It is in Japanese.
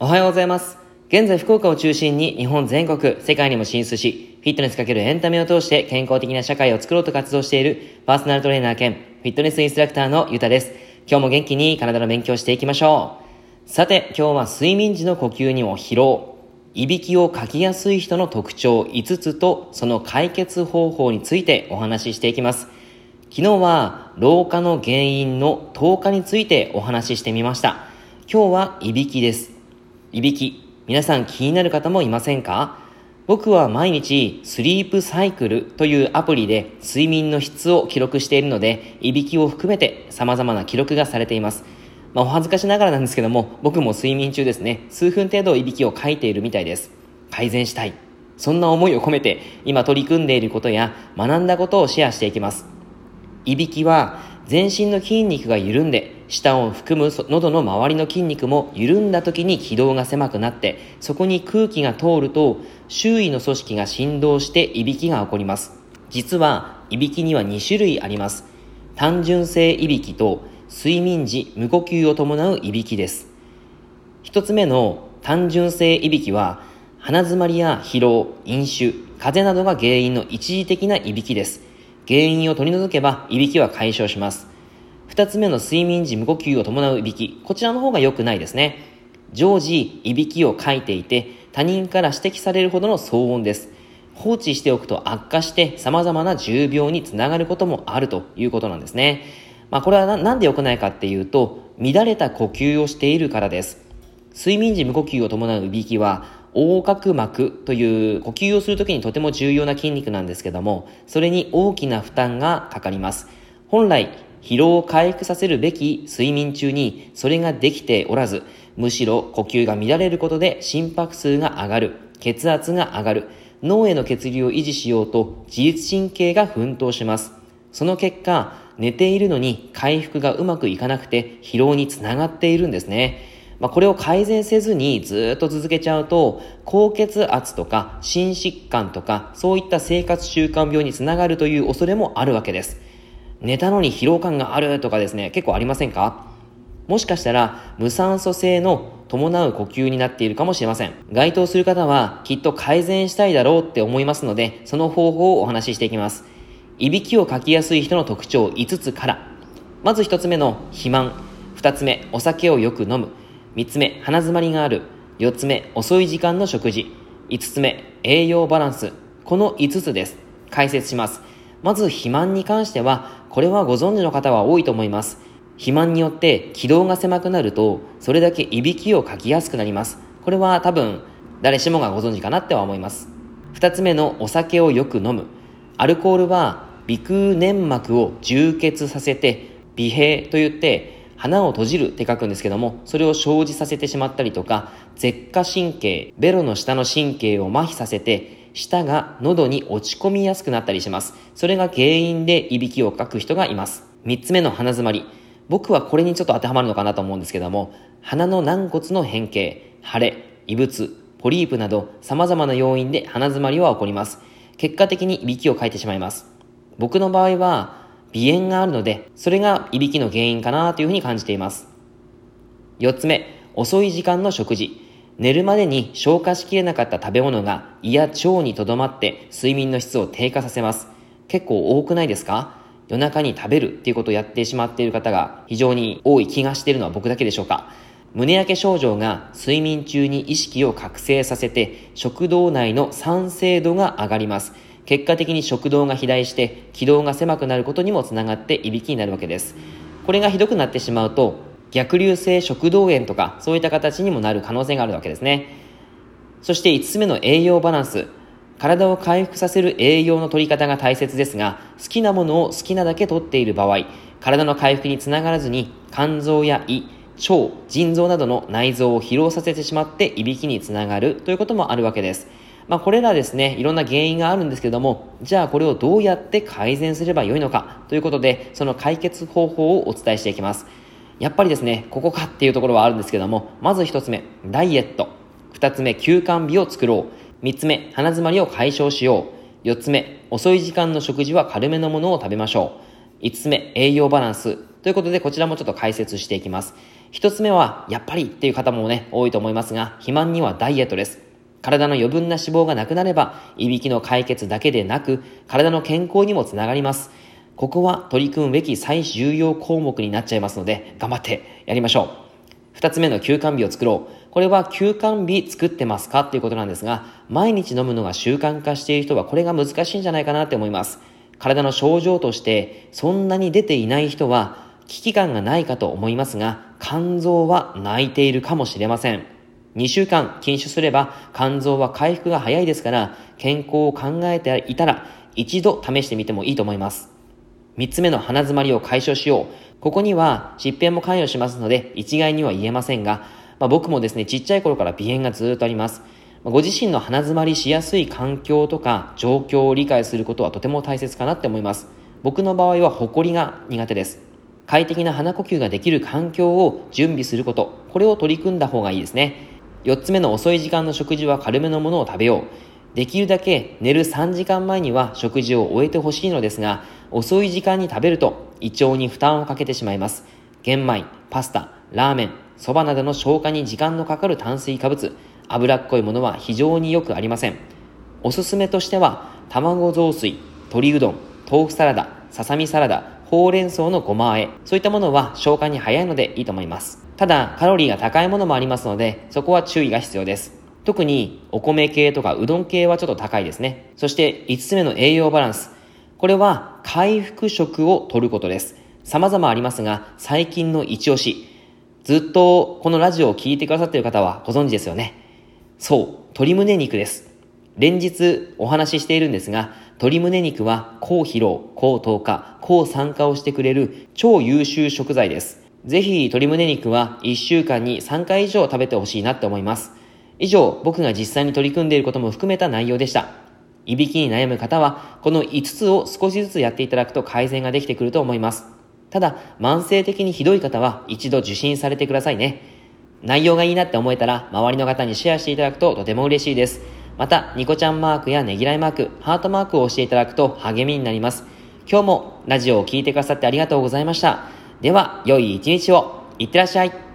おはようございます。現在福岡を中心に日本全国、世界にも進出し、フィットネスかけるエンタメを通して健康的な社会を作ろうと活動しているパーソナルトレーナー兼フィットネスインストラクターのゆたです。今日も元気に体の勉強していきましょう。さて、今日は睡眠時の呼吸にも疲労、いびきをかきやすい人の特徴5つとその解決方法についてお話ししていきます。昨日は老化の原因の10日についてお話ししてみました。今日はいびきです。いびき、皆さん気になる方もいませんか？僕は毎日スリープサイクルというアプリで睡眠の質を記録しているので、いびきを含めて様々な記録がされています。まあ、お恥ずかしながらなんですけども、僕も睡眠中ですね、数分程度いびきをかいているみたいです。改善したい。そんな思いを込めて、今取り組んでいることや学んだことをシェアしていきます。いびきは全身の筋肉が緩んで舌を含む喉の周りの筋肉も緩んだ時に気道が狭くなってそこに空気が通ると周囲の組織が振動していびきが起こります。実はいびきには2種類あります。単純性いびきと睡眠時無呼吸を伴ういびきです。一つ目の単純性いびきは鼻づまりや疲労飲酒風邪などが原因の一時的ないびきです。原因を取り除けばいびきは解消します二つ目の睡眠時無呼吸を伴ういびき。こちらの方が良くないですね。常時、いびきをかいていて、他人から指摘されるほどの騒音です。放置しておくと悪化して様々な重病につながることもあるということなんですね。まあこれはなんで良くないかっていうと、乱れた呼吸をしているからです。睡眠時無呼吸を伴ういびきは、横隔膜という呼吸をするときにとても重要な筋肉なんですけども、それに大きな負担がかかります。本来、疲労を回復させるべき睡眠中にそれができておらず、むしろ呼吸が乱れることで心拍数が上がる、血圧が上がる、脳への血流を維持しようと自律神経が奮闘します。その結果、寝ているのに回復がうまくいかなくて疲労につながっているんですね。まあ、これを改善せずにずっと続けちゃうと、高血圧とか心疾患とかそういった生活習慣病につながるという恐れもあるわけです。寝たのに疲労感があるとかですね、結構ありませんか？もしかしたら無酸素性の伴う呼吸になっているかもしれません。該当する方はきっと改善したいだろうって思いますので、その方法をお話ししていきます。いびきをかきやすい人の特徴5つから。まず1つ目の肥満。2つ目、お酒をよく飲む。3つ目、鼻づまりがある。4つ目、遅い時間の食事。5つ目、栄養バランス。この5つです。解説します。まず肥満に関しては、これはご存知の方は多いと思います。肥満によって気道が狭くなると、それだけいびきをかきやすくなります。これは多分、誰しもがご存知かなっては思います。二つ目のお酒をよく飲む。アルコールは鼻腔粘膜を充血させて、鼻閉と言って、鼻を閉じるって書くんですけども、それを生じさせてしまったりとか、舌下神経、ベロの下の神経を麻痺させて、舌が喉に落ち込みやすくなったりします。それが原因でいびきをかく人がいます。三つ目の鼻づまり。僕はこれにちょっと当てはまるのかなと思うんですけども、鼻の軟骨の変形、腫れ、異物、ポリープなど様々な要因で鼻づまりは起こります。結果的にいびきをかいてしまいます。僕の場合は鼻炎があるので、それがいびきの原因かなというふうに感じています。四つ目、遅い時間の食事。寝るまでに消化しきれなかった食べ物が胃や腸にとどまって睡眠の質を低下させます。結構多くないですか？夜中に食べるっていうことをやってしまっている方が非常に多い気がしているのは僕だけでしょうか？胸焼け症状が睡眠中に意識を覚醒させて食道内の酸性度が上がります。結果的に食道が肥大して気道が狭くなることにもつながっていびきになるわけです。これがひどくなってしまうと逆流性食道炎とかそういった形にもなる可能性があるわけですね。そして5つ目の栄養バランス。体を回復させる栄養の取り方が大切ですが、好きなものを好きなだけ取っている場合、体の回復につながらずに肝臓や胃、腸、腎臓などの内臓を疲労させてしまっていびきにつながるということもあるわけです。まあこれらですね、いろんな原因があるんですけども、じゃあこれをどうやって改善すればよいのかということで、その解決方法をお伝えしていきます。やっぱりですね、ここかっていうところはあるんですけども、まず一つ目、ダイエット。二つ目、休館日を作ろう。三つ目、鼻詰まりを解消しよう。四つ目、遅い時間の食事は軽めのものを食べましょう。五つ目、栄養バランス。ということで、こちらもちょっと解説していきます。一つ目は、やっぱりっていう方もね、多いと思いますが、肥満にはダイエットです。体の余分な脂肪がなくなれば、いびきの解決だけでなく、体の健康にもつながります。ここは取り組むべき最重要項目になっちゃいますので、頑張ってやりましょう。二つ目の休館日を作ろう。これは休館日作ってますかっていうことなんですが、毎日飲むのが習慣化している人はこれが難しいんじゃないかなって思います。体の症状としてそんなに出ていない人は危機感がないかと思いますが、肝臓は泣いているかもしれません。2週間禁酒すれば肝臓は回復が早いですから、健康を考えていたら一度試してみてもいいと思います。3つ目の鼻詰まりを解消しよう。ここには疾病も関与しますので一概には言えませんが、まあ、僕もですね、ちっちゃい頃から鼻炎がずっとあります。ご自身の鼻詰まりしやすい環境とか状況を理解することはとても大切かなって思います。僕の場合はホコリが苦手です。快適な鼻呼吸ができる環境を準備すること、これを取り組んだ方がいいですね。4つ目の遅い時間の食事は軽めのものを食べよう。できるだけ寝る3時間前には食事を終えてほしいのですが、遅い時間に食べると胃腸に負担をかけてしまいます。玄米、パスタ、ラーメン、蕎麦などの消化に時間のかかる炭水化物、脂っこいものは非常によくありません。おすすめとしては、卵雑炊、鶏うどん、豆腐サラダ、ささみサラダ、ほうれん草のごま和え、そういったものは消化に早いのでいいと思います。ただ、カロリーが高いものもありますので、そこは注意が必要です。特に、お米系とかうどん系はちょっと高いですね。そして、5つ目の栄養バランス。これは、回復食を取ることです。様々ありますが、最近の一押し、ずっとこのラジオを聴いてくださっている方はご存知ですよね。そう、鶏胸肉です。連日お話ししているんですが、鶏胸肉は高疲労、高糖化、高酸化をしてくれる超優秀食材です。ぜひ鶏胸肉は1週間に3回以上食べてほしいなって思います。以上、僕が実際に取り組んでいることも含めた内容でした。いびきに悩む方は、この5つを少しずつやっていただくと改善ができてくると思います。ただ、慢性的にひどい方は一度受診されてくださいね。内容がいいなって思えたら、周りの方にシェアしていただくととても嬉しいです。また、ニコちゃんマークやねぎらいマーク、ハートマークを押していただくと励みになります。今日もラジオを聴いてくださってありがとうございました。では、良い一日を。いってらっしゃい。